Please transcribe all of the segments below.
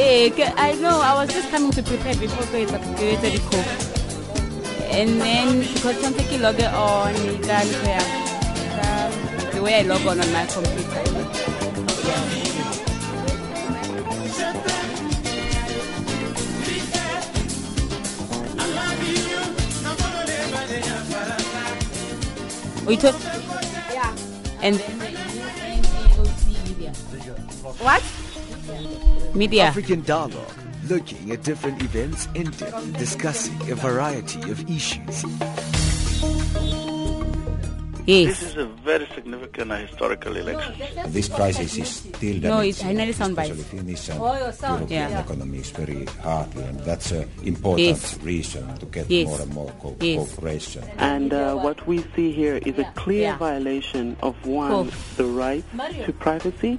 Eh, I know. I was just coming to prepare before going to the cook. And then because something ke log on, yeah, the way I log on on my computer. Yeah. We took yeah, and then. What? Media. African Dialogue, looking at different events in depth, discussing a variety of issues. Yes. This is a very significant and historical election. This crisis is still No, damaging, it's highly sound bites. especially Finnish and Oh, your sound. European Yeah. economies very hardly, and that's an important Yes. reason to get Yes. more and more co- Yes. cooperation. And uh, what we see here is a clear Yeah. violation of one, Cool. the right to privacy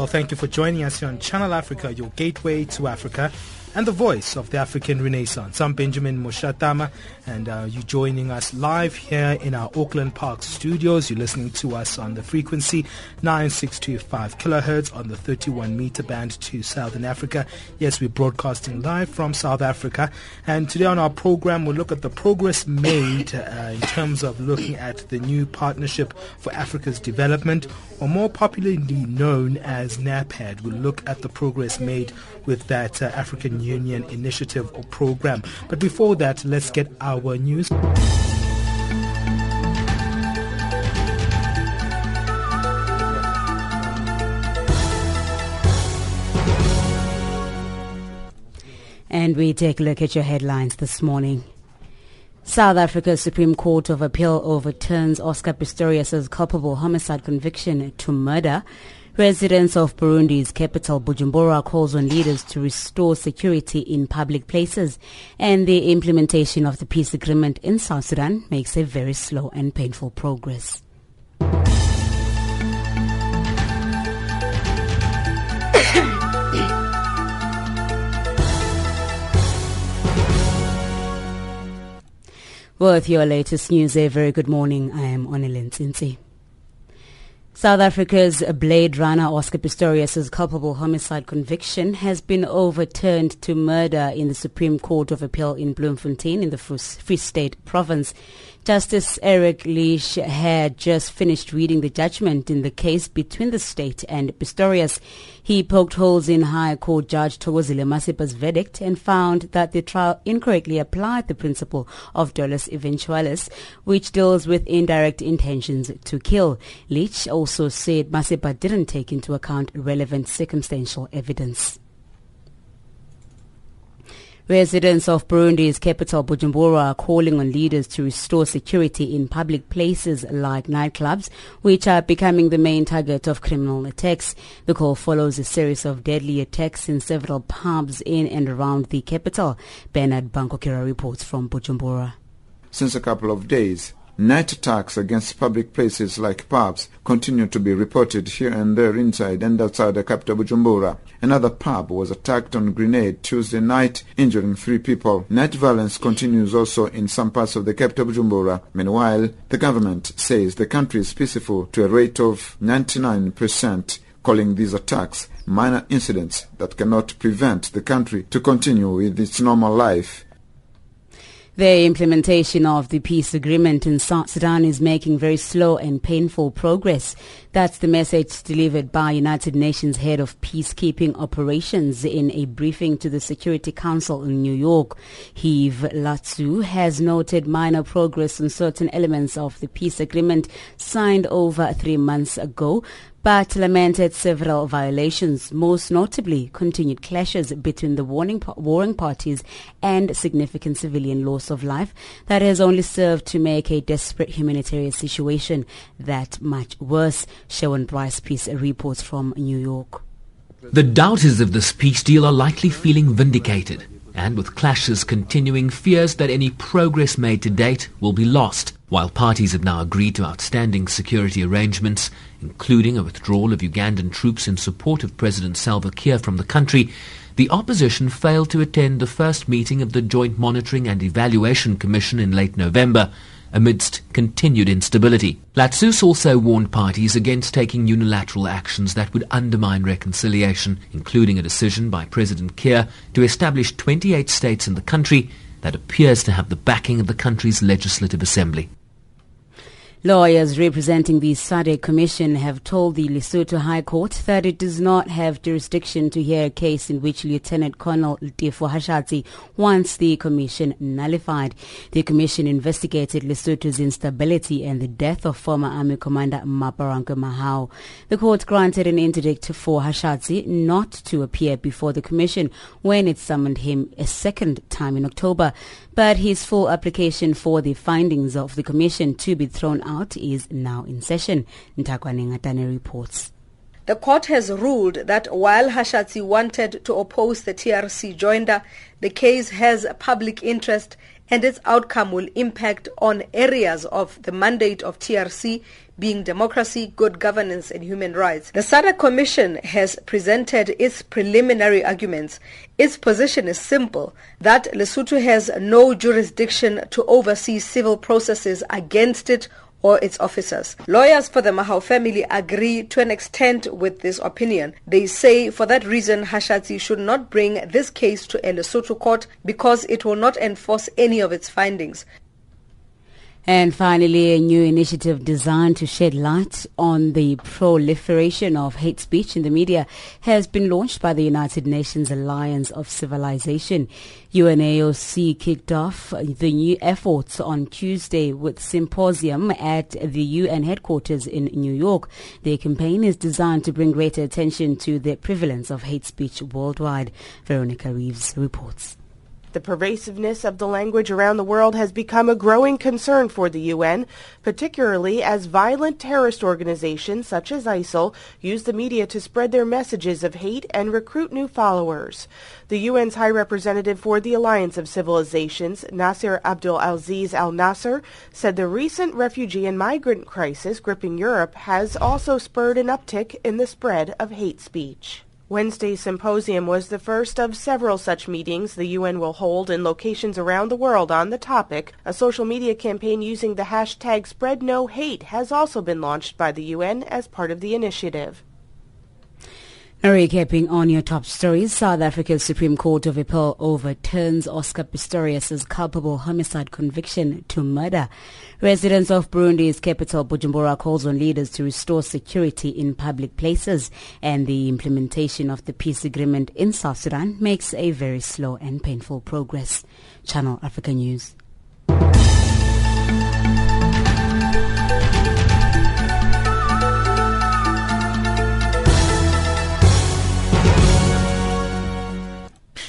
Well, thank you for joining us here on Channel Africa, your gateway to Africa and the voice of the African Renaissance. I'm Benjamin Moshatama, and uh, you joining us live here in our Auckland Park studios. You're listening to us on the frequency 9625 kilohertz on the 31 meter band to Southern Africa. Yes, we're broadcasting live from South Africa, and today on our program we'll look at the progress made uh, in terms of looking at the new Partnership for Africa's Development, or more popularly known as NEPAD. We'll look at the progress made with that uh, African Union initiative or program. But before that, let's get our news. And we take a look at your headlines this morning. South Africa's Supreme Court of Appeal overturns Oscar Pistorius' culpable homicide conviction to murder. Residents of Burundi's capital Bujumbura calls on leaders to restore security in public places. And the implementation of the peace agreement in South Sudan makes a very slow and painful progress. With your latest news, a very good morning. I am Onelin Tsinsi. South Africa's Blade Runner Oscar Pistorius' culpable homicide conviction has been overturned to murder in the Supreme Court of Appeal in Bloemfontein in the Free State Province. Justice Eric Leach had just finished reading the judgment in the case between the state and Pistorius. He poked holes in High Court Judge Thokozile Masipa's verdict and found that the trial incorrectly applied the principle of dolus eventualis, which deals with indirect intentions to kill. Leach also said Masipa didn't take into account relevant circumstantial evidence. Residents of Burundi's capital Bujumbura are calling on leaders to restore security in public places like nightclubs, which are becoming the main target of criminal attacks. The call follows a series of deadly attacks in several pubs in and around the capital. Bernard Bankokira reports from Bujumbura. Since a couple of days, night attacks against public places like pubs continue to be reported here and there inside and outside the capital Bujumbura. Another pub was attacked on grenade Tuesday night, injuring three people. Night violence continues also in some parts of the capital Bujumbura. Meanwhile, the government says the country is peaceful to a rate of 99%, calling these attacks minor incidents that cannot prevent the country to continue with its normal life. The implementation of the peace agreement in South Sudan is making very slow and painful progress. That's the message delivered by United Nations head of peacekeeping operations in a briefing to the Security Council in New York. Hervé Ladsous has noted minor progress on certain elements of the peace agreement signed over three months ago, but lamented several violations, most notably continued clashes between the warring parties and significant civilian loss of life that has only served to make a desperate humanitarian situation that much worse. Sharon Bryce Peace reports from New York. The doubters of this peace deal are likely feeling vindicated, and with clashes continuing, fears that any progress made to date will be lost. While parties have now agreed to outstanding security arrangements, including a withdrawal of Ugandan troops in support of President Salva Kiir from the country, the opposition failed to attend the first meeting of the Joint Monitoring and Evaluation Commission in late November amidst continued instability. Ladsous also warned parties against taking unilateral actions that would undermine reconciliation, including a decision by President Kiir to establish 28 states in the country that appears to have the backing of the country's legislative assembly. Lawyers representing the SADC Commission have told the Lesotho High Court that it does not have jurisdiction to hear a case in which Lieutenant Colonel Tefo Hashatsi wants the Commission nullified. The Commission investigated Lesotho's instability and the death of former Army Commander Maaparankoe Mahao. The court granted an interdict for Hashatsi not to appear before the Commission when it summoned him a second time in October but his full application for the findings of the commission to be thrown out is now in session. Ntakwane Ngatane reports. The court has ruled that while Hashatsi wanted to oppose the TRC joinder, the case has public interest and its outcome will impact on areas of the mandate of TRC being democracy, good governance and human rights. The SADC Commission has presented its preliminary arguments. Its position is simple, that Lesotho has no jurisdiction to oversee civil processes against it or its officers. Lawyers for the Mahao family agree to an extent with this opinion. They say for that reason Hashatsi should not bring this case to a Lesotho court because it will not enforce any of its findings. And finally, a new initiative designed to shed light on the proliferation of hate speech in the media has been launched by the United Nations Alliance of Civilization. UNAOC kicked off the new efforts on Tuesday with a symposium at the UN headquarters in New York. The campaign is designed to bring greater attention to the prevalence of hate speech worldwide. Veronica Reeves reports. The pervasiveness of the language around the world has become a growing concern for the UN, particularly as violent terrorist organizations such as ISIL use the media to spread their messages of hate and recruit new followers. The UN's High Representative for the Alliance of Civilizations, Nasser Abdul Aziz Al Nasser, said the recent refugee and migrant crisis gripping Europe has also spurred an uptick in the spread of hate speech. Wednesday's symposium was the first of several such meetings the UN will hold in locations around the world on the topic. A social media campaign using the hashtag SpreadNoHate has also been launched by the UN as part of the initiative. Recapping on your top stories, South Africa's Supreme Court of Appeal overturns Oscar Pistorius' culpable homicide conviction to murder. Residents of Burundi's capital Bujumbura calls on leaders to restore security in public places and the implementation of the peace agreement in South Sudan makes a very slow and painful progress. Channel Africa News.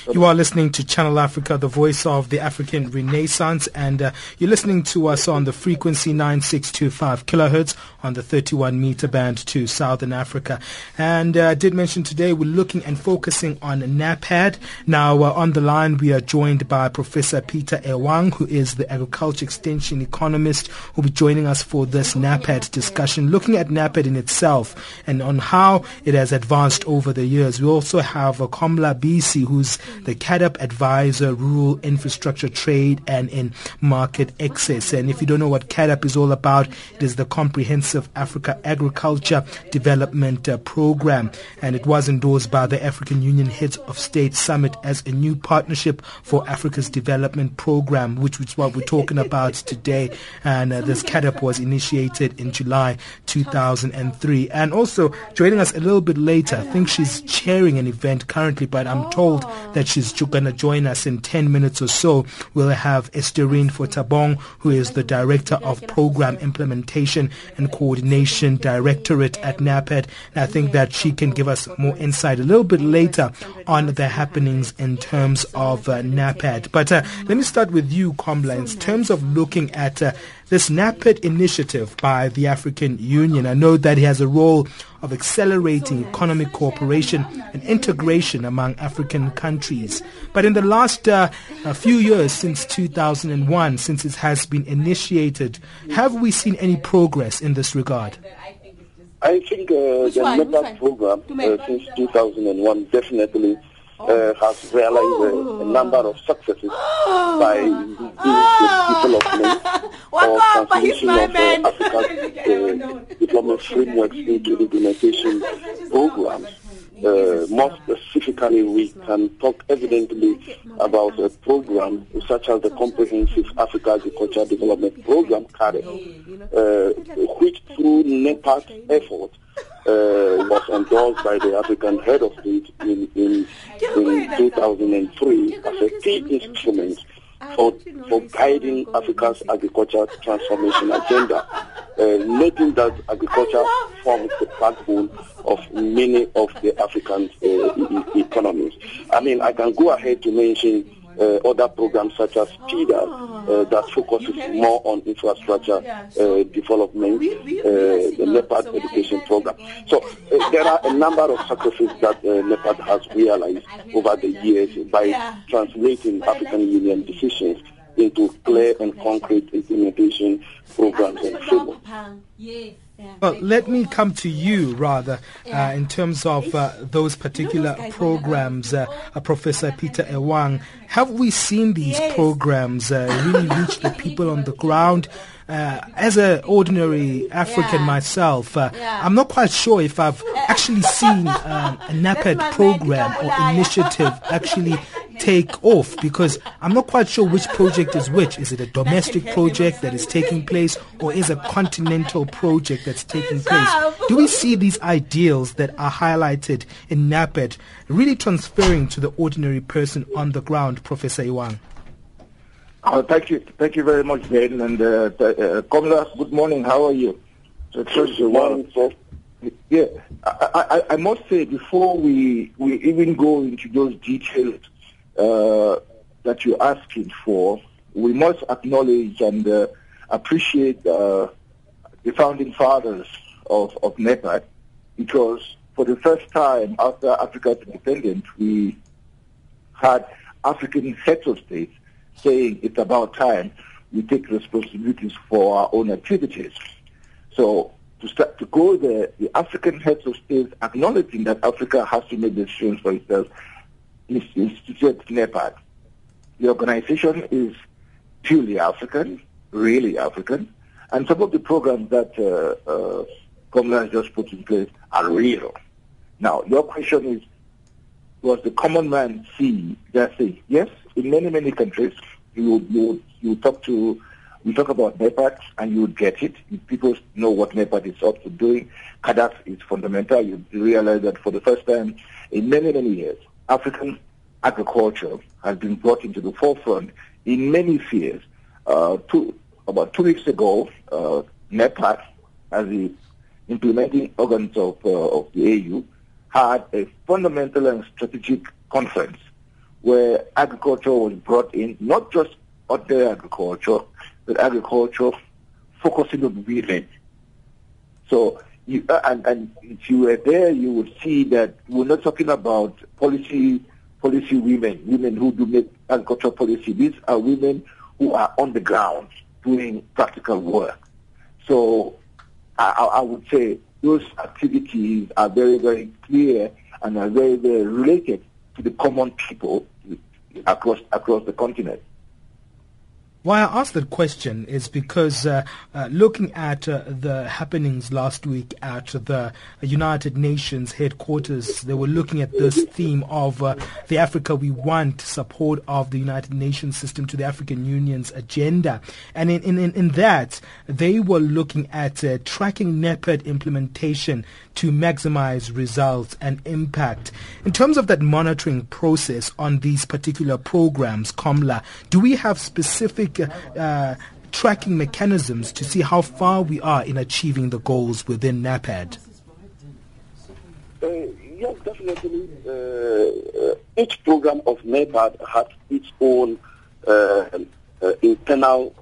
You are listening to Channel Africa, the voice of the African Renaissance, and uh, you're listening to us on the frequency 9625 kilohertz on the 31 meter band to Southern Africa. And uh, I did mention today we're looking and focusing on NEPAD. Now, uh, on the line, we are joined by Professor Peter Ewang, who is the agriculture extension economist, who will be joining us for this NEPAD discussion, looking at NEPAD in itself and on how it has advanced over the years. We also have uh, Komla Bissi, who's the CAADP advisor, rural infrastructure trade and in market access. And if you don't know what CAADP is all about, it is the Comprehensive Africa Agriculture Development uh, Program. And it was endorsed by the African Union Heads of State Summit as a new partnership for Africa's development program, which is what we're talking about today. And uh, this CAADP was initiated in July 2003. And also joining us a little bit later, I think she's chairing an event currently, but I'm told that which is going to join us in 10 minutes or so. We'll have Estherine Fotabong, who is the Director of Program Implementation and Coordination Directorate at NEPAD. And I think that she can give us more insight a little bit later on the happenings in terms of uh, NEPAD. But uh, let me start with you, Komla, in terms of looking at uh, this NEPAD initiative by the African Union. I know that it has a role of accelerating economic cooperation and integration among African countries. But in the last uh, few years, since 2001, since it has been initiated, have we seen any progress in this regard? I think uh, the NEPAD program uh, since 2001 definitely uh, has realized a, a, number of successes by the development or transformation of uh, Africa's uh, development frameworks into implementation programs. Uh, more specifically, we can talk evidently about a program such as the Comprehensive Africa Agriculture Development Program, CAADP, uh, which through NEPAD efforts uh, was endorsed by the African head of state in, in, in 2003 as a key instrument for, for guiding Africa's agriculture transformation agenda, uh, noting that agriculture forms the backbone of many of the African uh, e- economies. I mean, I can go ahead to mention uh, other programs such as PIDA uh, that focuses more on infrastructure uh, development, uh, the NEPAD education program. So uh, there are a number of successes that uh, NEPAD has realized over the years by translating African Union decisions into clear and concrete implementation programs and frameworks. Well, let me come to you rather uh, in terms of uh, those particular programs, uh, Professor Peter Ewang. Have we seen these programs uh, really reach the people on the ground? Uh, as an ordinary African yeah. myself, uh, yeah. I'm not quite sure if I've actually seen um, a NEPAD program or initiative actually take off because I'm not quite sure which project is which. Is it a domestic project that is taking place or is a continental project that's taking place? Do we see these ideals that are highlighted in NEPAD really transferring to the ordinary person on the ground, Professor Ewang? Oh, thank you. Thank you very much, Ben. And uh, uh, Komla, good morning. How are you? Good morning, sir. Yeah, I, I, I, must say before we, we even go into those details uh, that you're asking for, we must acknowledge and uh, appreciate uh, the founding fathers of, of NEPAD because for the first time after Africa's independence, we had African heads of states saying it's about time we take responsibilities for our own activities. So to start to go there, the African heads of states acknowledging that Africa has to make decisions for itself is instituted NEPAD. The organization is purely African, really African, and some of the programs that uh, uh, has just put in place are real. Now, your question is, was the common man see that thing? Yes, in many, many countries, you would, you you talk to, we talk about NEPAD and you get it. People know what NEPAD is up to doing. CAADP is fundamental. You realize that for the first time in many, many years, African agriculture has been brought into the forefront in many spheres. Uh, two, about two weeks ago, uh, as the implementing organs of, uh, of the AU, had a fundamental and strategic conference where agriculture was brought in, not just ordinary agriculture, but agriculture focusing on women. So, you, uh, and, and if you were there, you would see that we're not talking about policy policy women, women who do make agricultural policy. These are women who are on the ground doing practical work. So I, I would say those activities are very, very clear and are very, very related to the common people across across the continent. Why I asked that question is because uh, uh, looking at uh, the happenings last week at the United Nations headquarters, they were looking at this theme of uh, the Africa we want, support of the United Nations system to the African Union's agenda. And in, in, in that, they were looking at uh, tracking NEPAD implementation to maximize results and impact. In terms of that monitoring process on these particular programs, Komla, do we have specific uh, tracking mechanisms to see how far we are in achieving the goals within NEPAD? Uh, yes, definitely. Uh, uh each program of NEPAD has its own uh, uh, internal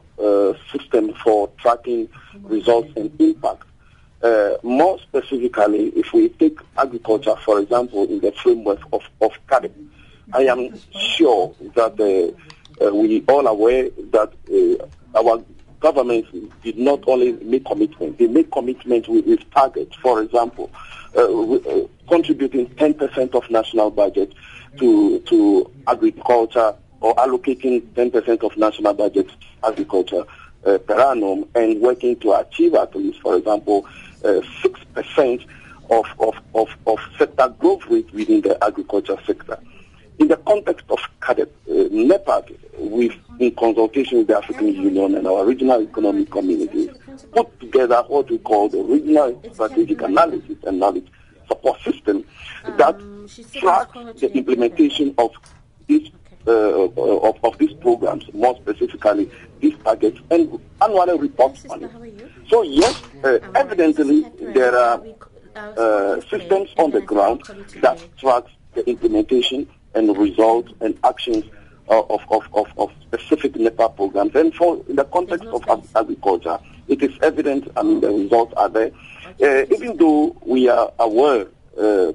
system for tracking results and impact. Uh, more specifically, if we take agriculture, for example, in the framework of, of I am sure that uh, uh, we all aware that uh, our government did not only make commitments, they make commitments with, with targets. For example, uh, uh, contributing 10% of national budget to, to agriculture or allocating 10% of national budget to agriculture per annum and working to achieve at least, for example, uh, six percent of, of, of, of sector growth rate within the agriculture sector. In the context of CAADP, uh, NEPAD, with, in consultation with the African Union and our regional economic communities, put together what we call the Regional Strategic Analysis and Knowledge Support System that um, tracks the implementation of these uh, of, of these programs, more specifically these targets, and annual reports on it. So yes, uh, evidently there are uh, systems on the ground that tracks the implementation and results and actions of, of, of, of specific NEPAD programs. And for in the context of agriculture, it is evident, I mean, the results are there. Uh, even though we are aware uh,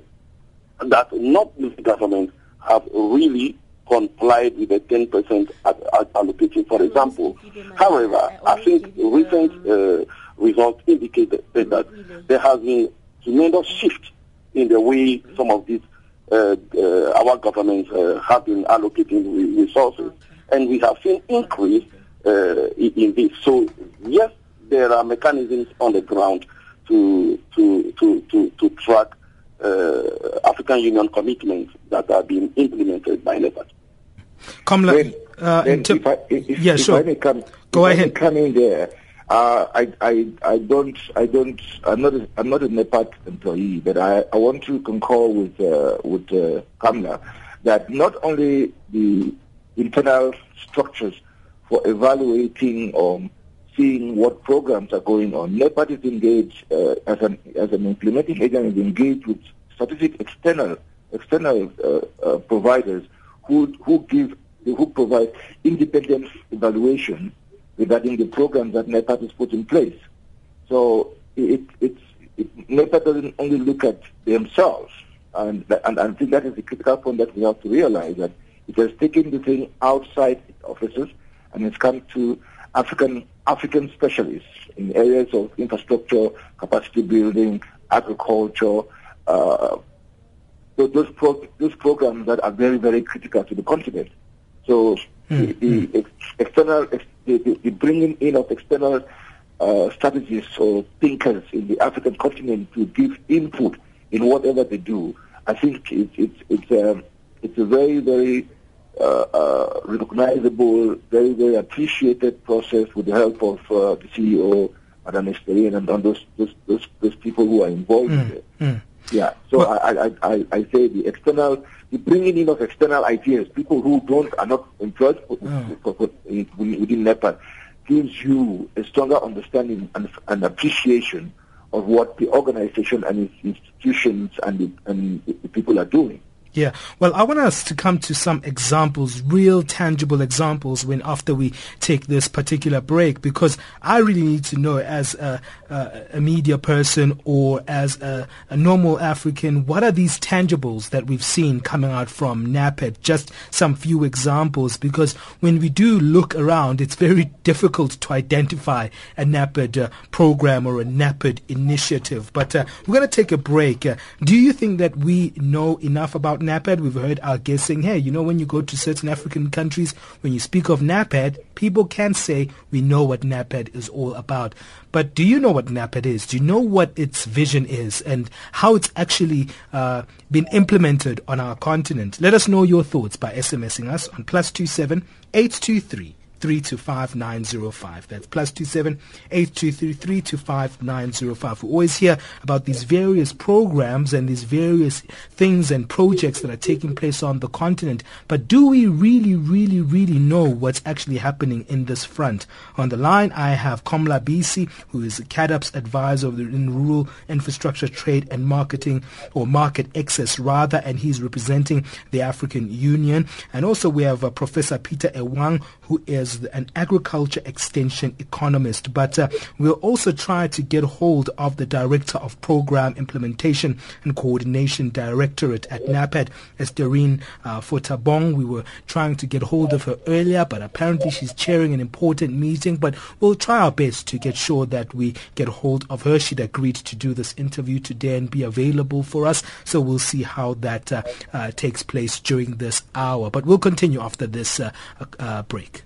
that not the government have really complied with the 10% allocation, for example. However, I think recent uh, results indicate that, there has been tremendous shift in the way some of these uh, uh, our governments uh, have been allocating resources, and we have seen increase uh, in this. So yes, there are mechanisms on the ground to to to to, to track uh, African Union commitments that are being implemented by NEPAD. Komla, uh, if I, if, yeah, if sure. I may come, Go ahead. come in there. Uh, I, I, I don't, I don't, I'm not, a, I'm not a NEPAD employee, but I, I want to concur with, uh, with uh, Komla that not only the internal structures for evaluating or seeing what programs are going on, NEPAD is engaged uh, as an as an implementing agent is engaged with strategic external external uh, uh, providers who who give who provide independent evaluation regarding the programs that NEPAD has put in place. So it, it's it, NEPAD doesn't only look at themselves, and, and I think that is the critical point that we have to realize that it has taken the thing outside offices and it's come to African African specialists in areas of infrastructure, capacity building, agriculture, uh, those pro- those programs that are very very critical to the continent. So mm. the, the hmm. ex- external ex- the, the, the, bringing in of external uh, strategists or thinkers in the African continent to give input in whatever they do, I think it's it's it's a um, it's a very very uh, uh, recognizable, very very appreciated process with the help of uh, the CEO, Madam Estherine, and, and those, those those those people who are involved mm. in it. Mm. Yeah. So well, I, I, I, I say the external, the bringing in of external ideas, people who don't are not employed oh. for, for, within NEPAD, gives you a stronger understanding and, and appreciation of what the organization and its institutions and the, and the people are doing. Yeah. Well, I want us to come to some examples, real tangible examples when after we take this particular break, because I really need to know as a, a, a media person or as a, a, normal African, what are these tangibles that we've seen coming out from NEPAD? Just some few examples, because when we do look around, it's very difficult to identify a NEPAD uh, program or a NEPAD initiative. But uh, we're going to take a break. Uh, do you think that we know enough about NEPAD, we've heard our guests saying, hey, you know, when you go to certain African countries, when you speak of NEPAD, people can say, we know what NEPAD is all about. But do you know what NEPAD is? Do you know what its vision is and how it's actually uh, been implemented on our continent? Let us know your thoughts by SMSing us on plus two seven eight two three. 325905. That's plus two seven eight two three three two five nine zero five. We always hear about these various programs and these various things and projects that are taking place on the continent. But do we really, really, really know what's actually happening in this front? On the line, I have Komla Bissi, who is CAADP's advisor in rural infrastructure, trade and marketing, or market access rather, and he's representing the African Union. And also we have uh, Professor Peter Ewang, who is an agriculture extension economist. But uh, we'll also try to get hold of the director of program implementation and coordination directorate at NEPAD, Estherine uh, Fotabong. We were trying to get hold of her earlier, but apparently she's chairing an important meeting. But we'll try our best to get sure that we get hold of her. She'd agreed to do this interview today and be available for us. So we'll see how that uh, uh, takes place during this hour. But we'll continue after this uh, uh, break.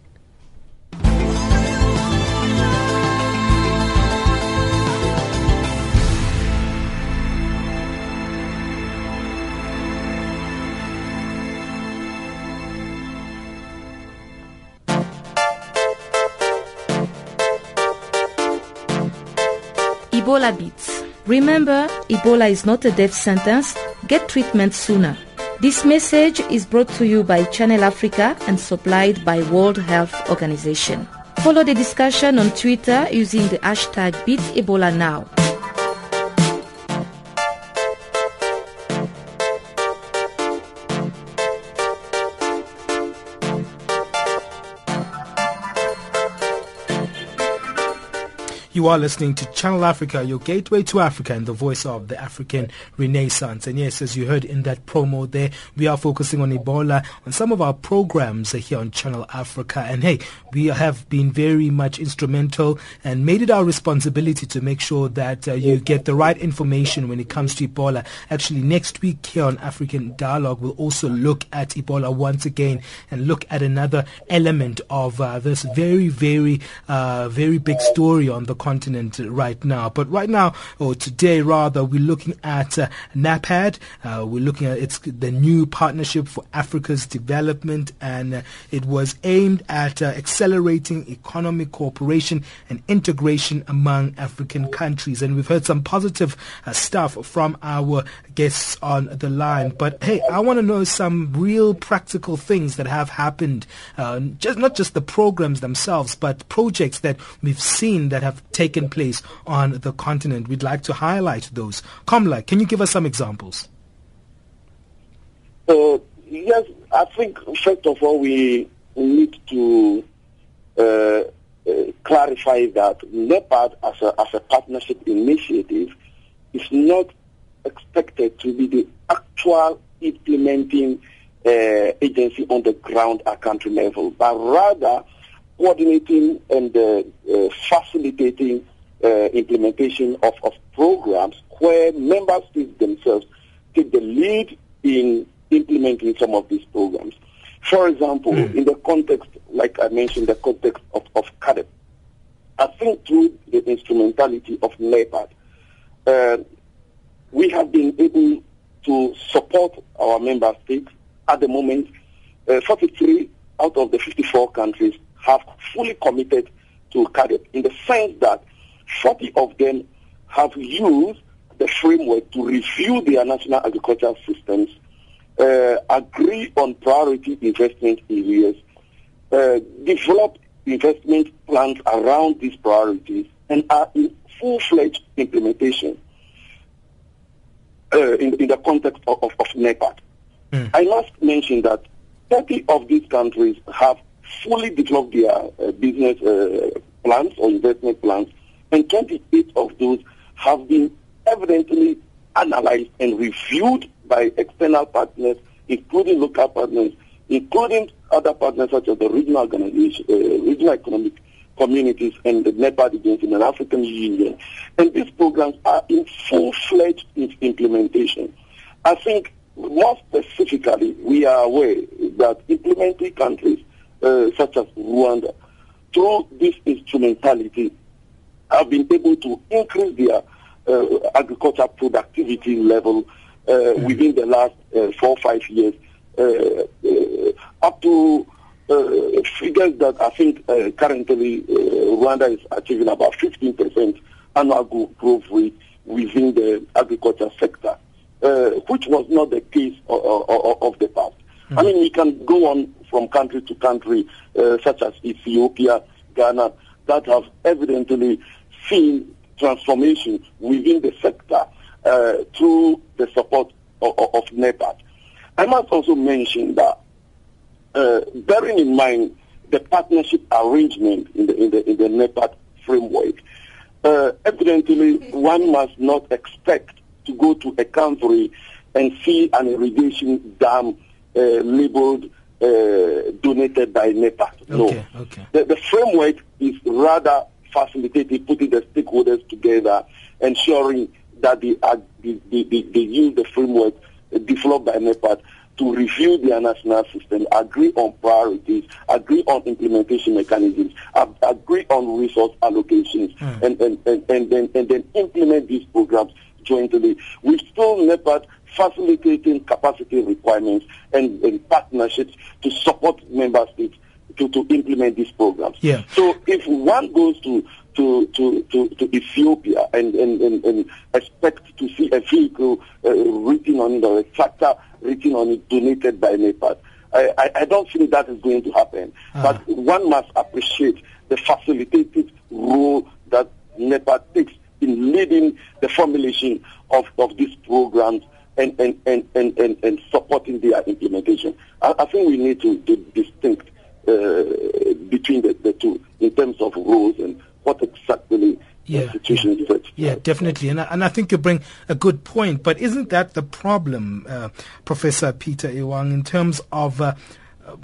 Ebola beats. Remember, Ebola is not a death sentence. Get treatment sooner. This message is brought to you by Channel Africa and supplied by World Health Organization. Follow the discussion on Twitter using the hashtag BeatEbolaNow. You are listening to Channel Africa, your gateway to Africa and the voice of the African Renaissance. And yes, as you heard in that promo there, we are focusing on Ebola on some of our programs here on Channel Africa. And hey, we have been very much instrumental and made it our responsibility to make sure that uh, you get the right information when it comes to Ebola. Actually, next week here on African Dialogue, we'll also look at Ebola once again and look at another element of uh, this very, very, uh, very big story on the continent right now. But right now, or today rather, we're looking at uh, NEPAD. Uh, we're looking at it's the new partnership for Africa's development, and uh, it was aimed at uh, accelerating economic cooperation and integration among African countries. And we've heard some positive uh, stuff from our guests on the line. But hey, I want to know some real practical things that have happened, uh, just not just the programs themselves, but projects that we've seen that have taken place on the continent. We'd like to highlight those. Komla, can you give us some examples? Uh, yes, I think first of all we need to uh, uh, clarify that NEPAD as a, as a partnership initiative is not expected to be the actual implementing uh, agency on the ground at country level, but rather coordinating and uh, uh, facilitating uh, implementation of, of programs where member states themselves take the lead in implementing some of these programs. For example, mm. in the context, like I mentioned, the context of, of CAADP, I think through the instrumentality of NEPAD, uh, we have been able to support our member states. At the moment, uh, 43 out of the 54 countries have fully committed to CAADP in the sense that 40 of them have used the framework to review their national agricultural systems, uh, agree on priority investment areas, uh, develop investment plans around these priorities, and are in full-fledged implementation uh, in, in, the context of, of, of NEPAD. Mm. I must mention that 30 of these countries have fully developed their uh, business uh, plans or investment plans, and 28 of those have been evidently analyzed and reviewed by external partners, including local partners, including other partners such as the regional uh, regional economic communities and the NEPAD agency and the African Union. And these programs are in full-fledged implementation. I think more specifically, we are aware that implementing countries uh, such as Rwanda, through this instrumentality, have been able to increase their uh, agriculture productivity level uh, mm-hmm. within the last uh, four or five years, uh, uh, up to figures that I think currently Rwanda is achieving about 15% annual growth rate within the agriculture sector, which was not the case of, of, of the past. Mm-hmm. I mean, we can go on from country to country, such as Ethiopia, Ghana, that have evidently seen transformation within the sector uh, through the support of, of, NEPAD. I must also mention that, uh, bearing in mind the partnership arrangement in the in the in the NEPAD framework, uh, evidently one must not expect to go to a country and see an irrigation dam uh, labeled uh, donated by NEPAD. No, okay, okay. The, the framework is rather facilitating putting the stakeholders together, ensuring that they, are, they, they, they use the framework developed by NEPAD to review their national system, agree on priorities, agree on implementation mechanisms, agree on resource allocations, mm. and, and, and, and, then, and then implement these programs jointly. We've still NEPAD facilitating capacity requirements and, and partnerships to support member states to, to implement these programs. Yeah. So if one goes to to, to, to, to Ethiopia and, and, and, and, expect to see a vehicle uh, written on it or a tractor written on it donated by NEPAD, I, I, I don't think that is going to happen. Uh-huh. But one must appreciate the facilitated role that NEPAD takes in leading the formulation of, of these programs and, and, and, and, and, and supporting their implementation. I, I think we need to, to distinct uh, between the, the two in terms of rules and what exactly yeah, institutions yeah, yeah, definitely, and I, and I think you bring a good point. But isn't that the problem, uh, Professor Peter Ewang, in terms of uh,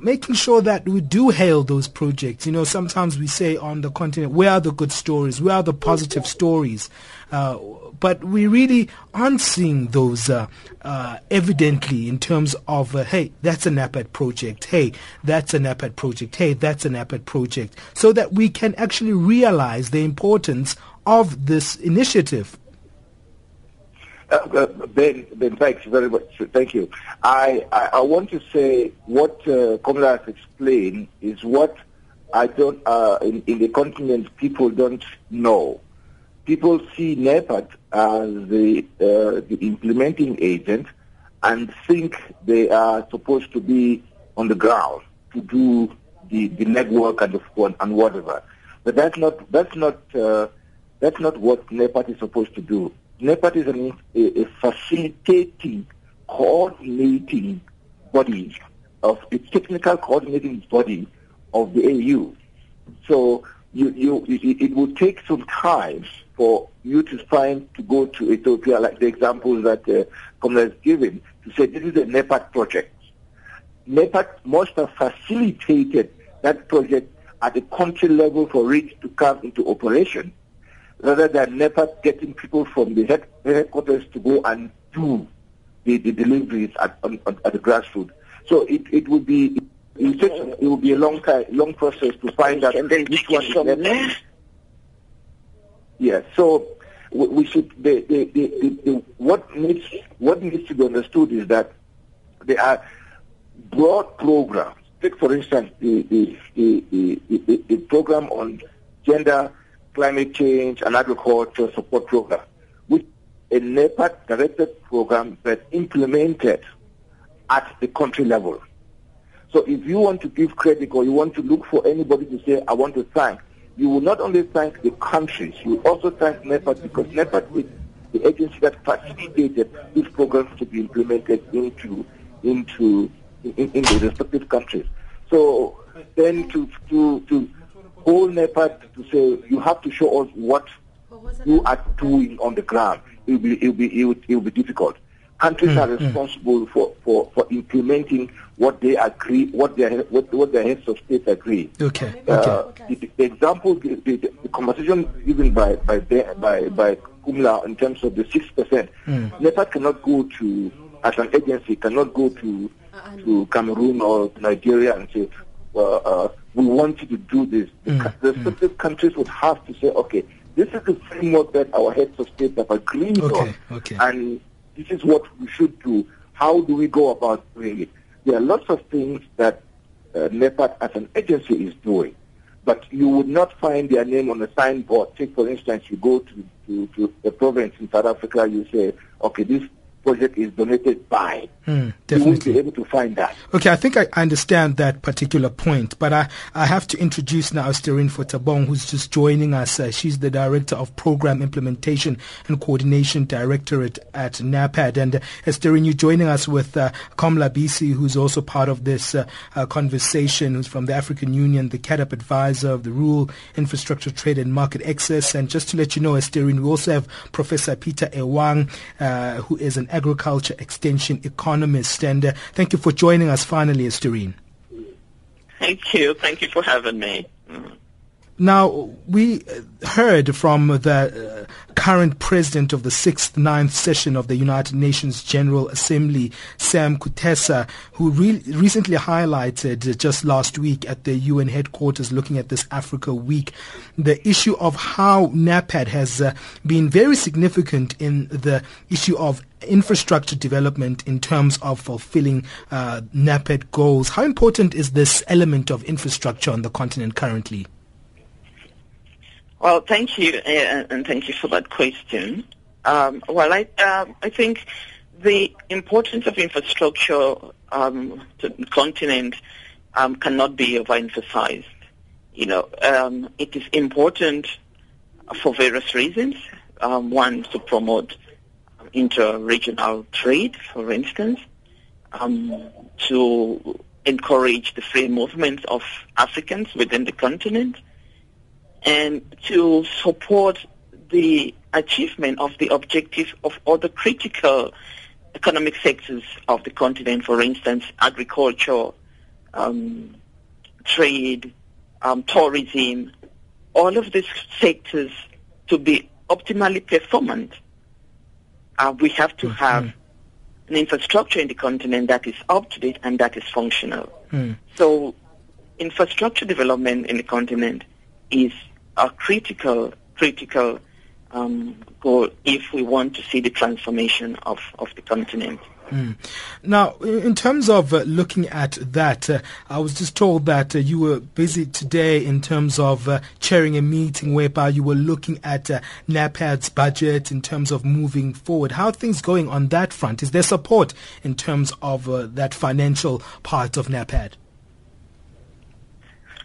making sure that we do hail those projects. You know, sometimes we say on the continent, where are the good stories? Where are the positive stories? Uh, but we really aren't seeing those uh, uh, evidently in terms of, uh, hey, that's an NEPAD project. Hey, that's an NEPAD project. Hey, that's an NEPAD project. So that we can actually realize the importance of this initiative. Uh, ben, ben, thanks very much. Thank you. I, I, I want to say what uh, has explained is what I don't, in, in the continent, people don't know. People see NEPAD as the, uh, the implementing agent and think they are supposed to be on the ground to do the, the legwork and, the, and whatever. But that's not, that's not, uh, that's not what NEPAD is supposed to do. NEPAD is an, a, a, facilitating, coordinating body of a technical coordinating body of the AU. So you, you, it, it will take some time for you to find to go to Ethiopia, like the example that uh, Comrade has given, to say this is a NEPAD project. NEPAD must have facilitated that project at the country level for it to come into operation rather than NEPAD getting people from the head, headquarters to go and do the, the deliveries at, on, at the grassroots. So it, it would be it, it will be a long time, long process to find out which one is NEPAD. Yeah. So we should the, the, the, what needs what needs to be understood is that there are broad programs. Take for instance the the, the, the, program on gender climate change and agriculture support program, which a NEPAD directed program that implemented at the country level. So if you want to give credit or you want to look for anybody to say, I want to thank, you will not only thank the countries, you will also thank NEPAD because NEPAD is the agency that facilitated these programs to be implemented into into in, in the respective countries. So then to to to whole NEPAD to say you have to show us what you are doing on the ground. It will be, it will be, it will, it will be difficult. Countries mm, are mm. responsible mm. for, for, for implementing what they agree, what their what, what their heads of state agree. Okay. Uh, okay. The, the, example, the, the, the, conversation given by by by by Komla in terms of the six percent, mm. NEPAD cannot go to as an agency, cannot go to to Cameroon or Nigeria and say, well, uh, we want you to do this. Mm. The mm. countries would have to say, okay, this is the framework that our heads of state have agreed okay, on, okay. and this is what we should do. How do we go about doing it? There are lots of things that uh, NEPAD as an agency is doing, but you would not find their name on a signboard. Take, for instance, you go to, to, to a province in South Africa, you say, okay, this project is donated by. Mm, you won't be able to find that. Okay, I think I understand that particular point, but I, I have to introduce now Sterine Fotabong, who's just joining us. Uh, she's the Director of Program Implementation and Coordination Directorate at NEPAD. And uh, Sterine, you're joining us with uh, Komla Bissi, who's also part of this uh, uh, conversation, who's from the African Union, the CAADP advisor of the Rural Infrastructure Trade and Market Access. And just to let you know, Sterine, we also have Professor Peter Ewang, uh, who is an agriculture extension economist. And uh, thank you for joining us finally, Estherine. Thank you. Thank you for having me. Mm. Now, we heard from the current president of the sixth, ninth session of the United Nations General Assembly, Sam Kutesa, who re- recently highlighted just last week at the UN headquarters looking at this Africa Week, the issue of how NEPAD has uh, been very significant in the issue of infrastructure development in terms of fulfilling uh, NEPAD goals. How important is this element of infrastructure on the continent currently? Well, thank you, uh, and thank you for that question. Um, well, I, uh, I think the importance of infrastructure um, to the continent um, cannot be overemphasized. You know, um, it is important for various reasons. Um, one, to promote inter-regional trade, for instance, um, to encourage the free movement of Africans within the continent, and to support the achievement of the objectives of other critical economic sectors of the continent, for instance, agriculture, um, trade, um, tourism, all of these sectors to be optimally performant. Uh, we have to mm-hmm. have an infrastructure in the continent that is up to date and that is functional. Mm. So infrastructure development in the continent is a critical, critical um, goal if we want to see the transformation of, of the continent. Mm. Now, in terms of uh, looking at that, uh, I was just told that uh, you were busy today in terms of uh, chairing a meeting whereby you were looking at uh, NEPAD's budget in terms of moving forward. How things going on that front? Is there support in terms of uh, that financial part of NEPAD?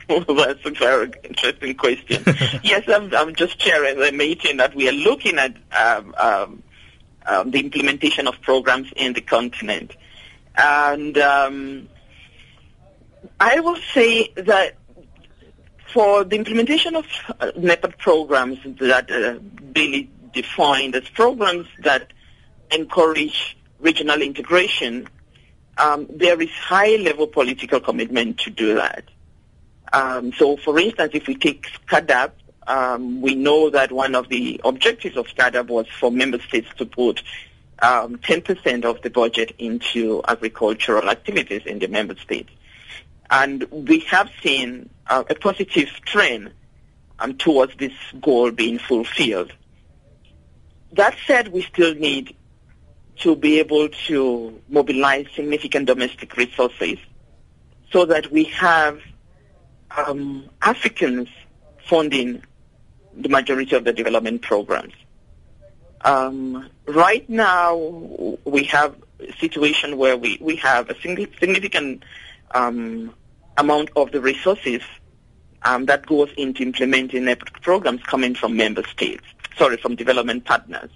Well, that's a very interesting question. yes, I'm, I'm, just chairing the meeting that we are looking at um, um, um, the implementation of programs in the continent. And um, I will say that for the implementation of uh, NEPAD programs that uh, really defined as programs that encourage regional integration, um, there is high-level political commitment to do that. Um, so, for instance, if we take CAADP, um, we know that one of the objectives of CAADP was for member states to put um, 10% of the budget into agricultural activities in the member states. And we have seen uh, a positive trend um, towards this goal being fulfilled. That said, we still need to be able to mobilize significant domestic resources so that we have um, Africans funding the majority of the development programs. Um, right now, we have a situation where we, we have a significant um, amount of the resources um, that goes into implementing programs coming from member states, sorry, from development partners.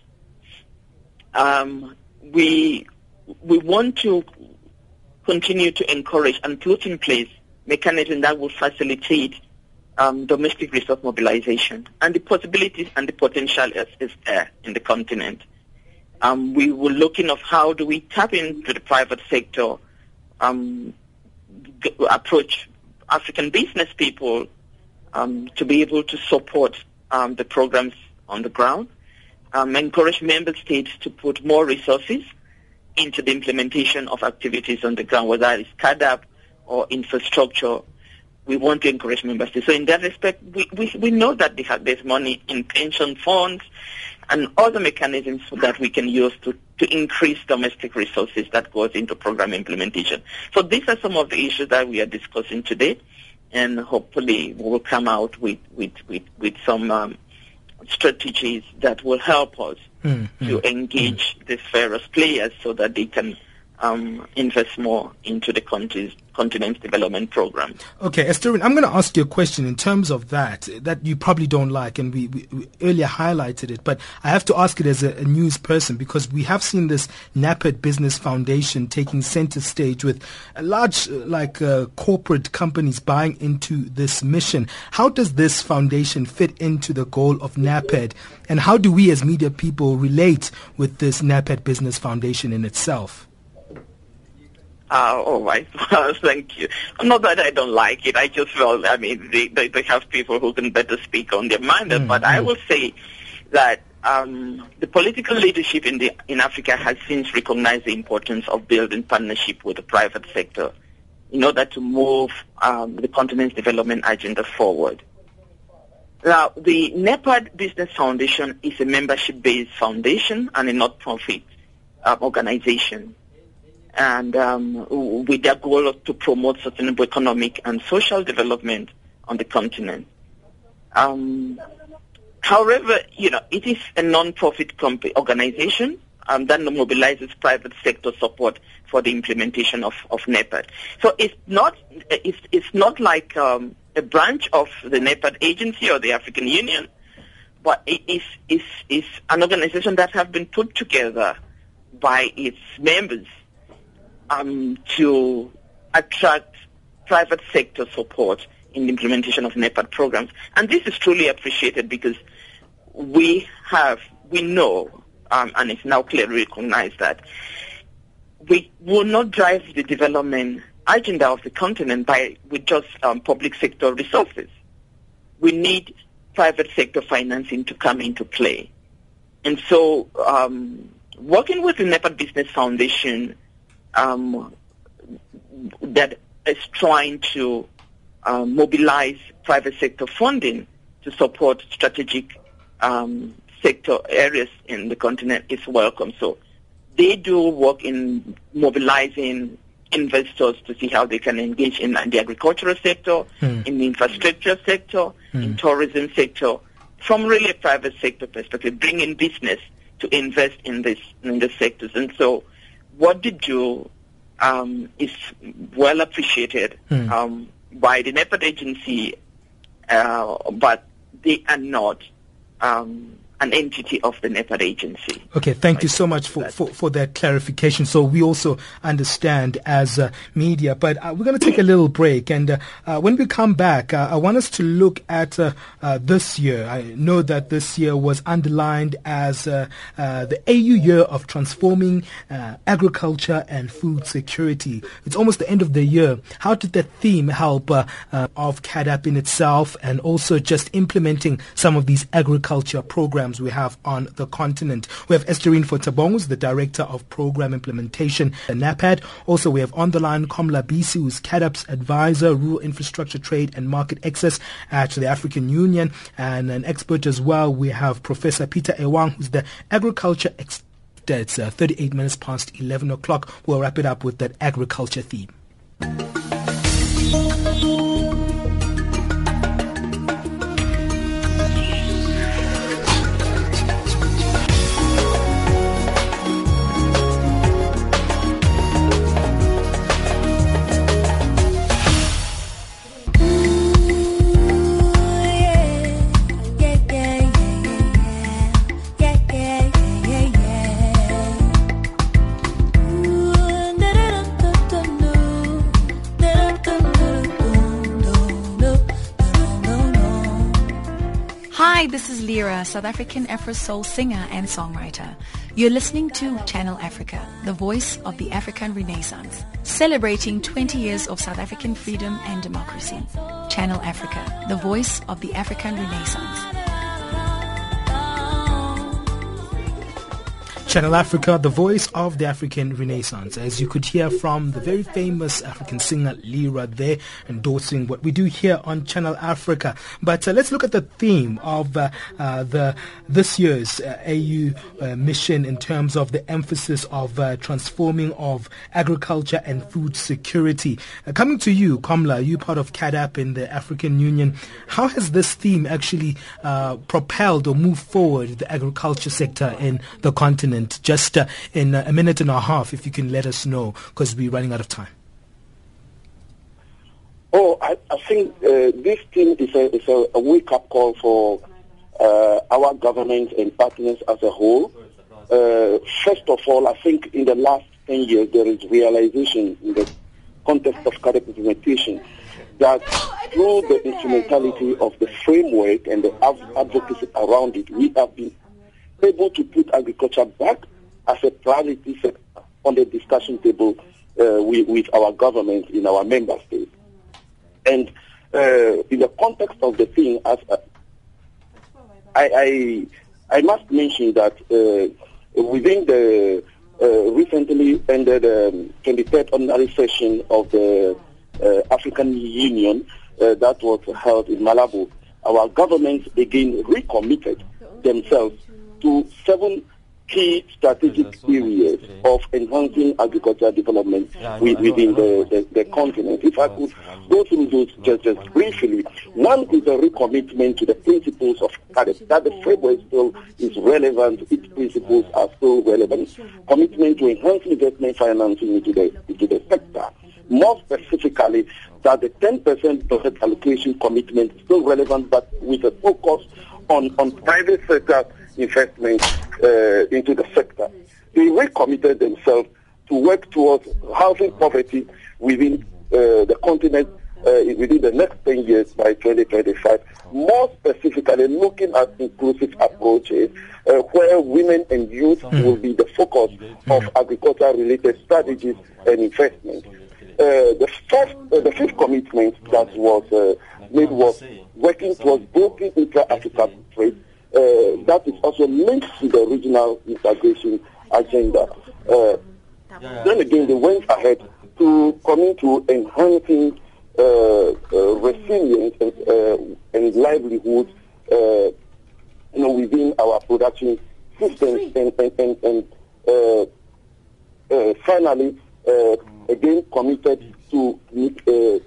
Um, we, we want to continue to encourage and put in place mechanism that will facilitate um, domestic resource mobilization. And the possibilities and the potential is, is there in the continent. Um, we were looking of how do we tap into the private sector, um, g- approach African business people um, to be able to support um, the programs on the ground, um, encourage member states to put more resources into the implementation of activities on the ground, whether it's CAADP or infrastructure. We want to encourage member states. So in that respect, we, we, we know that they have, there's money in pension funds and other mechanisms that we can use to, to increase domestic resources that goes into program implementation. So these are some of the issues that we are discussing today, and hopefully we will come out with, with, with, with some um, strategies that will help us mm-hmm. to engage mm-hmm. these various players so that they can um, invest more into the country's continent's development program. Okay, Esther, I'm going to ask you a question in terms of that that you probably don't like, and we, we, we earlier highlighted it, but I have to ask it as a, a, news person because we have seen this NEPAD Business Foundation taking center stage with large, uh, like uh, corporate companies buying into this mission. How does this foundation fit into the goal of NEPAD, and how do we as media people relate with this NEPAD Business Foundation in itself? Uh, oh, my, thank you. Not that I don't like it. I just feel, I mean, they, they, they have people who can better speak on their mind. Mm, but mm. I will say that um, the political leadership in, the, in Africa has since recognized the importance of building partnership with the private sector in order to move um, the continent's development agenda forward. Now, the NEPAD Business Foundation is a membership-based foundation and a not-profit uh, organization and um, with their goal to promote sustainable economic and social development on the continent. Um, however, you know, it is a non-profit comp- organization um, that mobilizes private sector support for the implementation of, of NEPAD. So it's not it's, it's not like um, a branch of the NEPAD agency or the African Union, but it is is is an organization that has been put together by its members um, to attract private sector support in the implementation of NEPAD programs. And this is truly appreciated because we have, we know, um, and it's now clearly recognized that we will not drive the development agenda of the continent by with just um, public sector resources. We need private sector financing to come into play. And so um, working with the NEPAD Business Foundation um, that is trying to uh, mobilize private sector funding to support strategic um, sector areas in the continent is welcome. So they do work in mobilizing investors to see how they can engage in the agricultural sector, mm. in the infrastructure sector, mm. in tourism sector, from really a private sector perspective, bringing business to invest in this in the sectors. And so what they do um, is well appreciated mm. um, by the NEPAD agency, uh, but they are not um, an entity of the NEPAD agency. Okay, thank you so much for, for, for, that clarification. So we also understand as uh, media, but uh, we're going to take a little break. And uh, uh when we come back, uh, I want us to look at uh, this year. I know that this year was underlined as the AU year of transforming agriculture and food security. It's almost the end of the year. How did that theme help of CAADP in itself and also just implementing some of these agriculture programs? Programs we have on the continent. We have Estherine Fotabong, who's the Director of Program Implementation at NEPAD. Also, we have on the line Komla Bissi, who's CAADP's Advisor, Rural Infrastructure Trade and Market Access at the African Union, and an expert as well. We have Professor Peter Ewang, who's the Agriculture expert. It's uh, 38 minutes past 11 o'clock. We'll wrap it up with that agriculture theme. Lira, South African Afro Soul singer and songwriter. You're listening to Channel Africa, the voice of the African Renaissance, celebrating 20 years of South African freedom and democracy. Channel Africa, the voice of the African Renaissance. Channel Africa, the voice of the African Renaissance. As you could hear from the very famous African singer Lira there, endorsing what we do here on Channel Africa. But uh, let's look at the theme of uh, uh, the this year's uh, AU uh, mission in terms of the emphasis of uh, transforming of agriculture and food security. coming to you, Komla, you part of CAADP in the African Union. How has this theme actually propelled or moved forward the agriculture sector in the continent? Just uh, in a minute and a half, if you can let us know, because we're running out of time. Oh, I, I think uh, this thing is a, is a, a wake-up call for uh, our government and partners as a whole. Uh, first of all, I think in the last 10 years there is realization in the context of CAADP implementation that through the instrumentality of the framework and the advocacy around it, we have been able to put agriculture back as a priority sector on the discussion table uh, with, with, our government in our member states. And uh, in the context of the thing, as uh, I, I, I must mention that uh, within the uh, recently ended um, 23rd ordinary session of the uh, African Union that was held in Malabo, our governments again recommitted themselves to seven key strategic areas of enhancing agricultural development within the, the, the, continent. If I could go through those just, just briefly, one is a recommitment to the principles of CAADP, that the framework still is relevant, its principles are still relevant, commitment to enhance investment financing into the, into the sector. More specifically, that the 10% budget allocation commitment is still relevant, but with a focus on, on private sector investment uh, into the sector. They recommitted themselves to work towards housing poverty within uh, the continent uh, within the next 10 years by 2025. More specifically, looking at inclusive approaches uh, where women and youth mm. will be the focus of agriculture-related strategies and investment. Uh, the, first, uh, the fifth commitment that was made was working towards broken intra-African trade uh, that is also linked to the regional integration agenda. Uh, then again, they went ahead to commit to enhancing uh, uh resilience and, uh, and livelihood uh, you know, within our production systems and, and, and, and finally, again committed to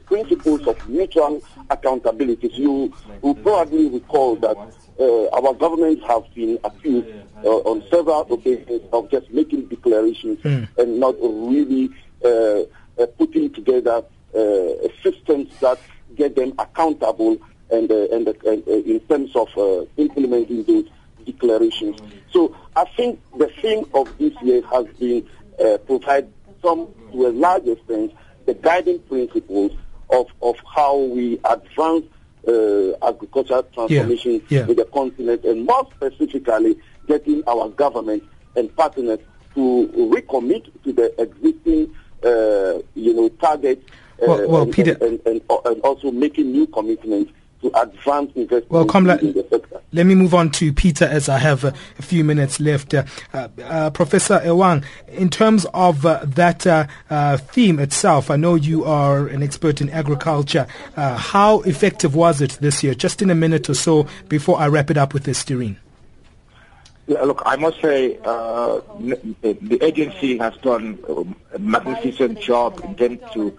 principles of mutual accountability. You will probably recall that uh, our governments have been accused uh, on several occasions of just making declarations mm. and not really uh, uh putting together uh, systems that get them accountable and, uh, and, and in terms of implementing those declarations. So I think the theme of this year has been to provide some, to a large extent, the guiding principles of, of how we advance uh, agricultural transformation yeah, yeah. with the continent, and more specifically, getting our government and partners to recommit to the existing, uh, you know, targets. Uh, well, well and, Peter, and, and, and, also making new commitments to advance investment well, in the sector. Let me move on to Peter as I have a, a few minutes left. Uh, uh, Professor Ewang, in terms of uh, that uh, uh, theme itself, I know you are an expert in agriculture. Uh, how effective was it this year? Just in a minute or so before I wrap it up with this, Stireen. Yeah, look, I must say the agency has done a magnificent job in terms to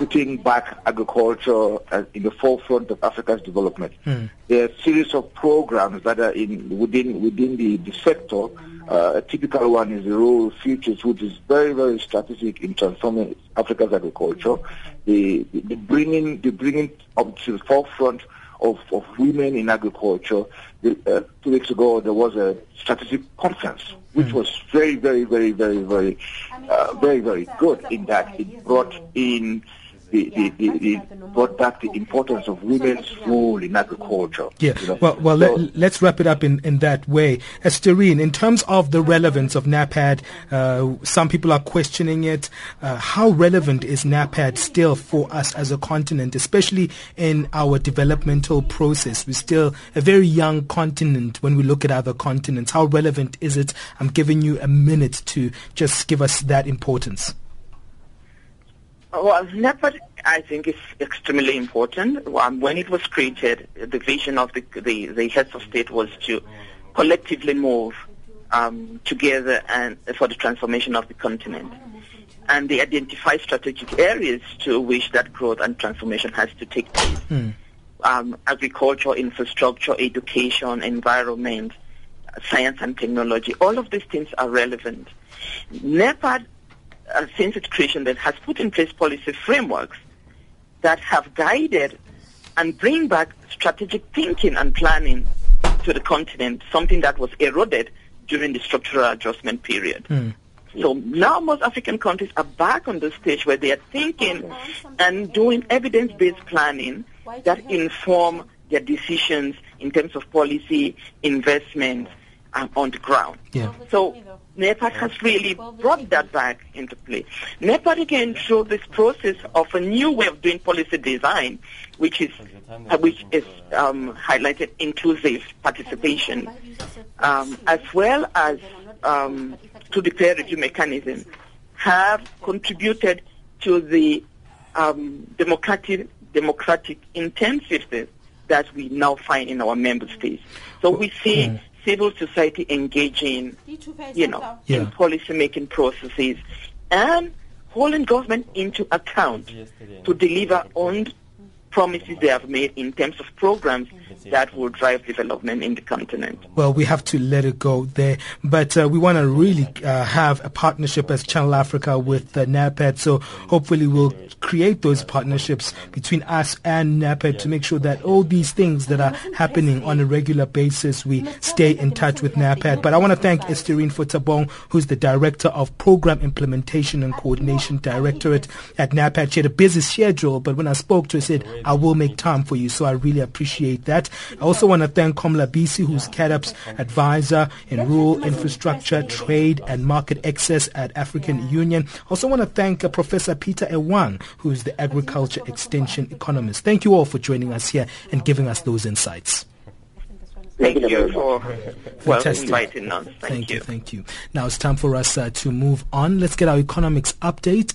putting back agriculture in the forefront of Africa's development. Mm. There are a series of programs that are in within within the, the sector. Uh, a typical one is the Rural Futures, which is very, very strategic in transforming Africa's agriculture. The, the, the bringing, the bringing up to the forefront of, of women in agriculture. The, uh, two weeks ago, there was a strategic conference, which mm. was very, very, very, very, very, uh, very, very good in that it brought in the, the, the, the brought back the importance of women's role in agriculture. Yeah. You know? Well, well, so, let, us wrap it up in, in that way. Estherine, in terms of the relevance of NEPAD, uh, some people are questioning it. Uh, how relevant is NEPAD still for us as a continent, especially in our developmental process? We're still a very young continent when we look at other continents. How relevant is it? I'm giving you a minute to just give us that importance. Well, NEPAD, I think, is extremely important. Um, when it was created, the vision of the, the, the heads of state was to collectively move um, together and for the transformation of the continent. And they identify strategic areas to which that growth and transformation has to take place. Mm. Um, agriculture, infrastructure, education, environment, science and technology, all of these things are relevant. NEPAD uh, since its creation that has put in place policy frameworks that have guided and bring back strategic thinking and planning to the continent, something that was eroded during the structural adjustment period. Mm. So now most African countries are back on the stage where they are thinking and doing evidence-based planning that inform their decisions in terms of policy, investment um, on the ground. Yeah. So NEPAD has really brought that back into play. NEPAD again showed this process of a new way of doing policy design, which is uh, which is um, highlighted inclusive participation, um, as well as um, to the peer review mechanism, have contributed to the um, democratic democratic intensiveness that we now find in our member states. So we see mm civil society engaging, you know, yeah. in policy making processes and holding government into account to deliver on promises they have made in terms of programs that will drive development in the continent. Well, we have to let it go there, but uh, we want to really uh, have a partnership as Channel Africa with uh, NEPAD. So hopefully we'll create those partnerships between us and NEPAD to make sure that all these things that are happening on a regular basis, we stay in touch with NEPAD. But I want to thank Estherine Fotabong, who's the Director of Program Implementation and Coordination Directorate at NEPAD. She had a busy schedule, but when I spoke to her, I said, I will make time for you. So I really appreciate that. I also want to thank Komla Bissi, who's CAADP's advisor in rural infrastructure, trade, and market access at African Union. I also want to thank uh, Professor Peter Ewang, who's the agriculture extension economist. Thank you all for joining us here and giving us those insights. Thank you for well, inviting us. Thank, thank you. you. Thank you. Now it's time for us uh, to move on. Let's get our economics update.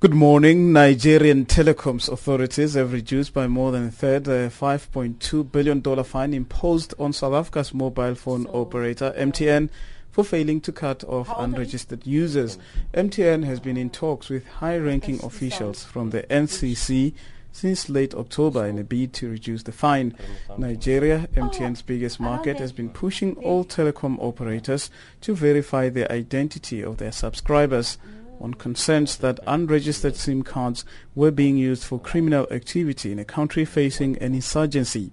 Good morning. Nigerian telecoms authorities. Have reduced by more than a third uh, a $5.2 billion fine imposed on South Africa's mobile phone operator. MTN for failing to cut off unregistered users. MTN has been in talks with high-ranking officials from the NCC since late October in a bid to reduce the fine. Nigeria, MTN's biggest market, has been pushing all telecom operators to verify the identity of their subscribers on concerns that unregistered SIM cards were being used for criminal activity in a country facing an insurgency.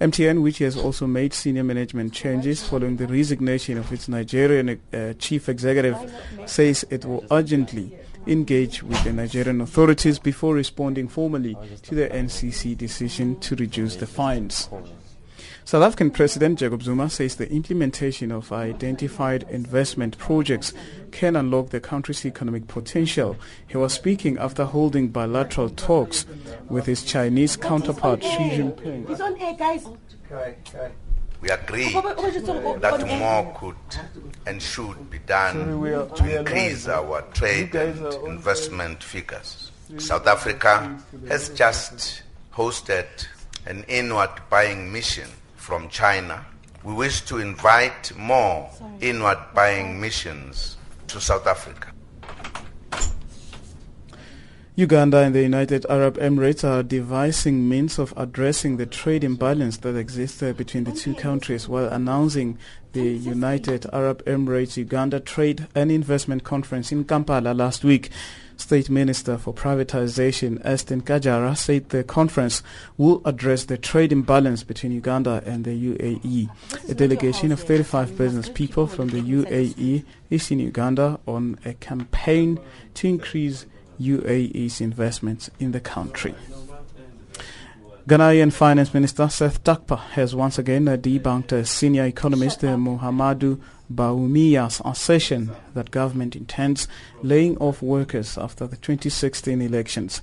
MTN, which has also made senior management changes following the resignation of its Nigerian uh, chief executive, says it will urgently engage with the Nigerian authorities before responding formally to the NCC decision to reduce the fines. South African President Jacob Zuma says the implementation of identified investment projects can unlock the country's economic potential. He was speaking after holding bilateral talks with his Chinese counterpart Xi Jinping. It's on air, guys. Okay, okay. We agree that more could and should be done to increase our trade and investment figures. South Africa has just hosted an inward buying mission from China. We wish to invite more inward buying missions to South Africa. Uganda and the United Arab Emirates are devising means of addressing the trade imbalance that exists uh, between the two countries while announcing the United Arab Emirates Uganda Trade and Investment Conference in Kampala last week. State Minister for Privatization Ernestine Kajara said the conference will address the trade imbalance between Uganda and the UAE. A delegation of 35 business people from the UAE is in Uganda on a campaign to increase UAE's investments in the country. Ghanaian Finance Minister Seth Terkper has once again debunked a senior economist Muhammadu Bawumia's assertion that government intends laying off workers after the 2016 elections.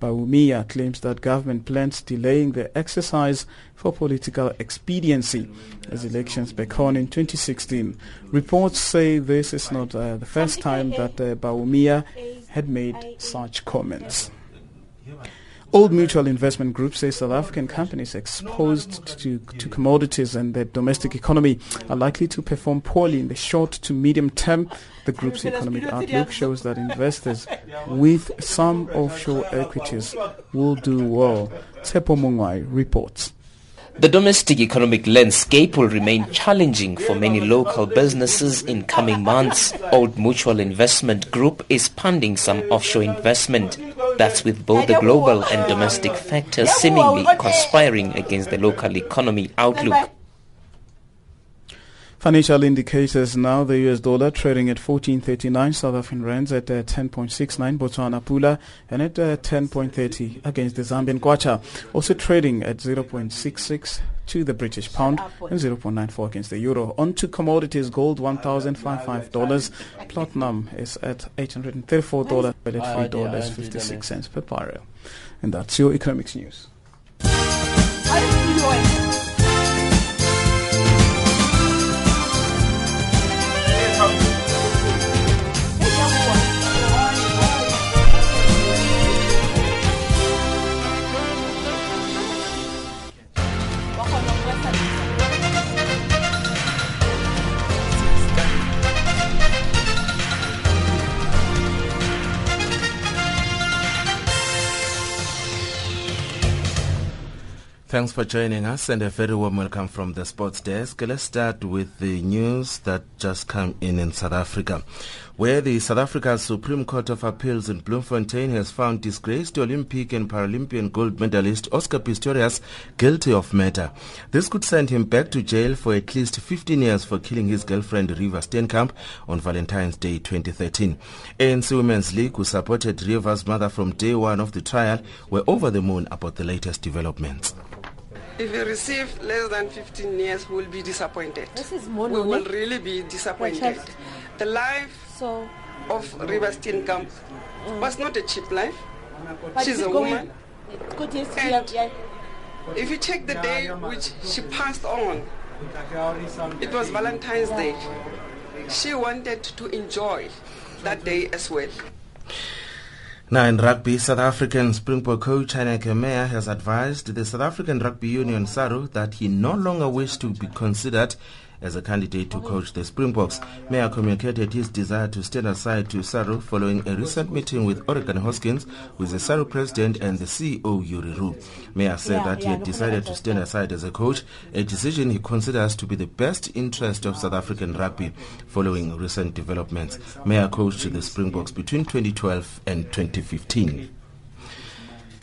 Bawumia claims that government plans delaying the exercise for political expediency as elections beckon in 2016. Reports say this is not uh, the first time that uh, Bawumia had made such comments. Old Mutual Investment Group says South African companies exposed to, to commodities and the domestic economy are likely to perform poorly in the short to medium term. The group's economic outlook shows that investors with some offshore equities will do well. Tsepo Mungwai reports. The domestic economic landscape will remain challenging for many local businesses in coming months. Old Mutual Investment Group is funding some offshore investment. That's with both the global and domestic factors seemingly conspiring against the local economy outlook. Financial indicators now the US dollar trading at 14.39, South African rands at uh, 10.69, Botswana pula and at uh, 10.30 against the Zambian kwacha. Also trading at 0.66 to the British pound and 0.94 against the euro. On to commodities, gold $1,055, platinum is at $834, at $3.56 per barrel. And that's your economics news. Thanks for joining us and a very warm welcome from the sports desk. Let's start with the news that just came in in South Africa, where the South Africa Supreme Court of Appeals in Bloemfontein has found disgraced Olympic and Paralympian gold medalist Oscar Pistorius guilty of murder. This could send him back to jail for at least 15 years for killing his girlfriend Reeva Steenkamp on Valentine's Day 2013. ANC Women's League, who supported Reeva's mother from day one of the trial, were over the moon about the latest developments. If we receive less than 15 years, we'll be disappointed. This is more we will really be disappointed. The life so, of Reeva Steenkamp mm. was not a cheap life. But She's a woman. And if you check the day which she passed on, it was Valentine's Day. She wanted to enjoy that day as well. Now in rugby, South African Springbok coach Heyneke Meyer has advised the South African Rugby Union SARU that he no longer wishes to be considered as a candidate to coach the Springboks. Meyer communicated his desire to stand aside to SARU following a recent meeting with Oregan Hoskins, with the SARU president and the CEO Jurie Roux. Meyer said that he had decided to stand aside as a coach, a decision he considers to be the best interest of South African rugby following recent developments. Meyer coached the Springboks between 2012 and 2015.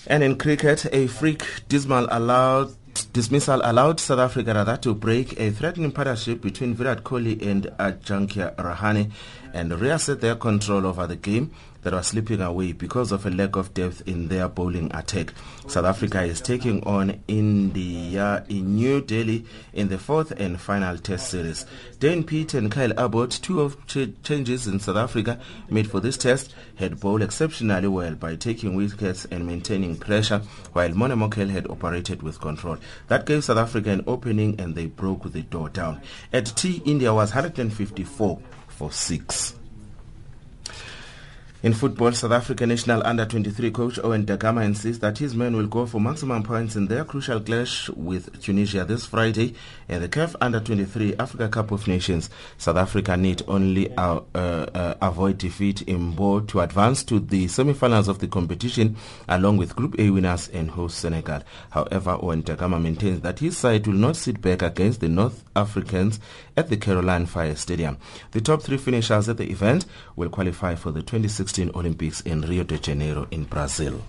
And in cricket, a freak dismal allowed dismissal allowed South Africa rather to break a threatening partnership between Virat Kohli and Ajinkya Rahane and reassert their control over the game that was slipping away because of a lack of depth in their bowling attack. South Africa is taking on India in New Delhi in the fourth and final test series. Dane Piedt and Kyle Abbott, two of ch- changes in South Africa made for this test, had bowled exceptionally well by taking wickets and maintaining pressure, while Morne Morkel had operated with control. That gave South Africa an opening and they broke the door down. At tea, India was 154 for 6. In football, South Africa national under-23 coach Owen Da Gama insists that his men will go for maximum points in their crucial clash with Tunisia this Friday in the CAF Under-23 Africa Cup of Nations. South Africa need only uh, uh, avoid defeat in Mbo to advance to the semi-finals of the competition along with Group A winners and host Senegal. However, Owen Da Gama maintains that his side will not sit back against the North Africans at the Caroline Faye Stadium. The top three finishers at the event will qualify for the 2016 2016 Olympics in Rio de Janeiro in Brazil.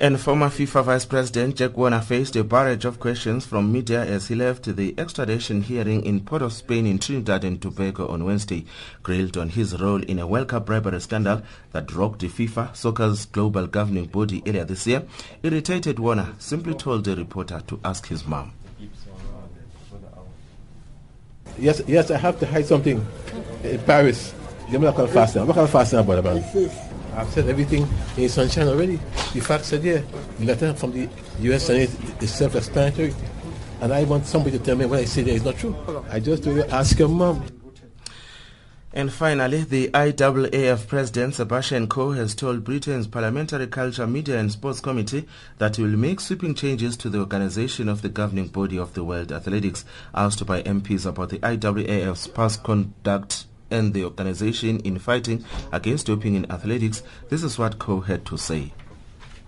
And former FIFA Vice President Jack Warner faced a barrage of questions from media as he left the extradition hearing in Port of Spain in Trinidad and Tobago on Wednesday. Grilled on his role in a World Cup bribery scandal that rocked the FIFA, soccer's global governing body earlier this year, irritated Warner simply told the reporter to ask his mom. Yes, yes, I have to hide something in Paris. I'm not going to fast now. I'm not going to fast now, brother. I've said everything in sunshine already. The fact said, yeah, the letter from the U.S. Senate is self-explanatory. And I want somebody to tell me what I say there is not true. I just do ask your mom. And finally, the IAAF President Sebastian Coe has told Britain's Parliamentary Culture, Media and Sports Committee that he will make sweeping changes to the organization of the governing body of the World Athletics. Asked by MPs about the IAAF's past conduct and the organization in fighting against doping in athletics, this is what Coe had to say.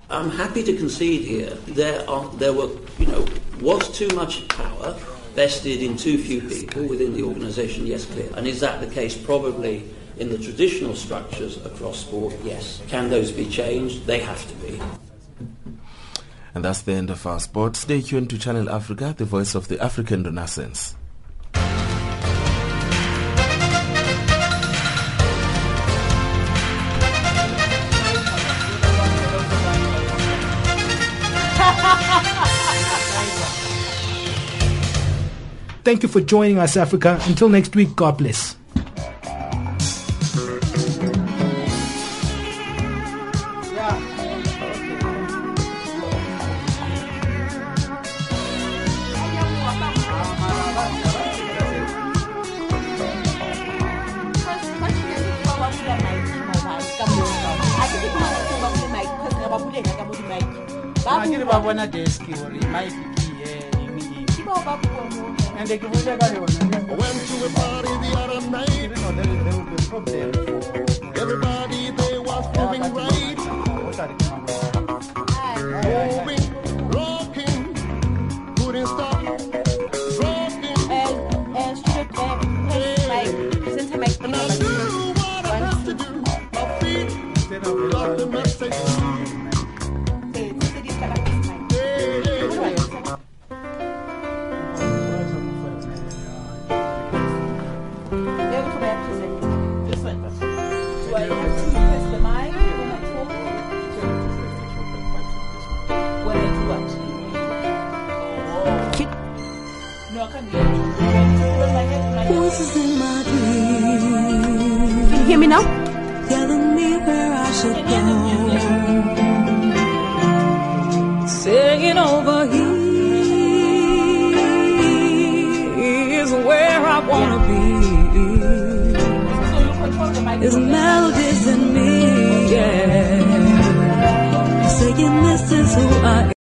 I'm happy to concede here there are there were you know was too much power vested in too few people within the organisation. Yes, clear. And is that the case? Probably in the traditional structures across sport. Yes. Can those be changed? They have to be. And that's the end of our sport. Stay tuned to Channel Africa, the voice of the African Renaissance. Thank you for joining us, Africa. Until next week, God bless.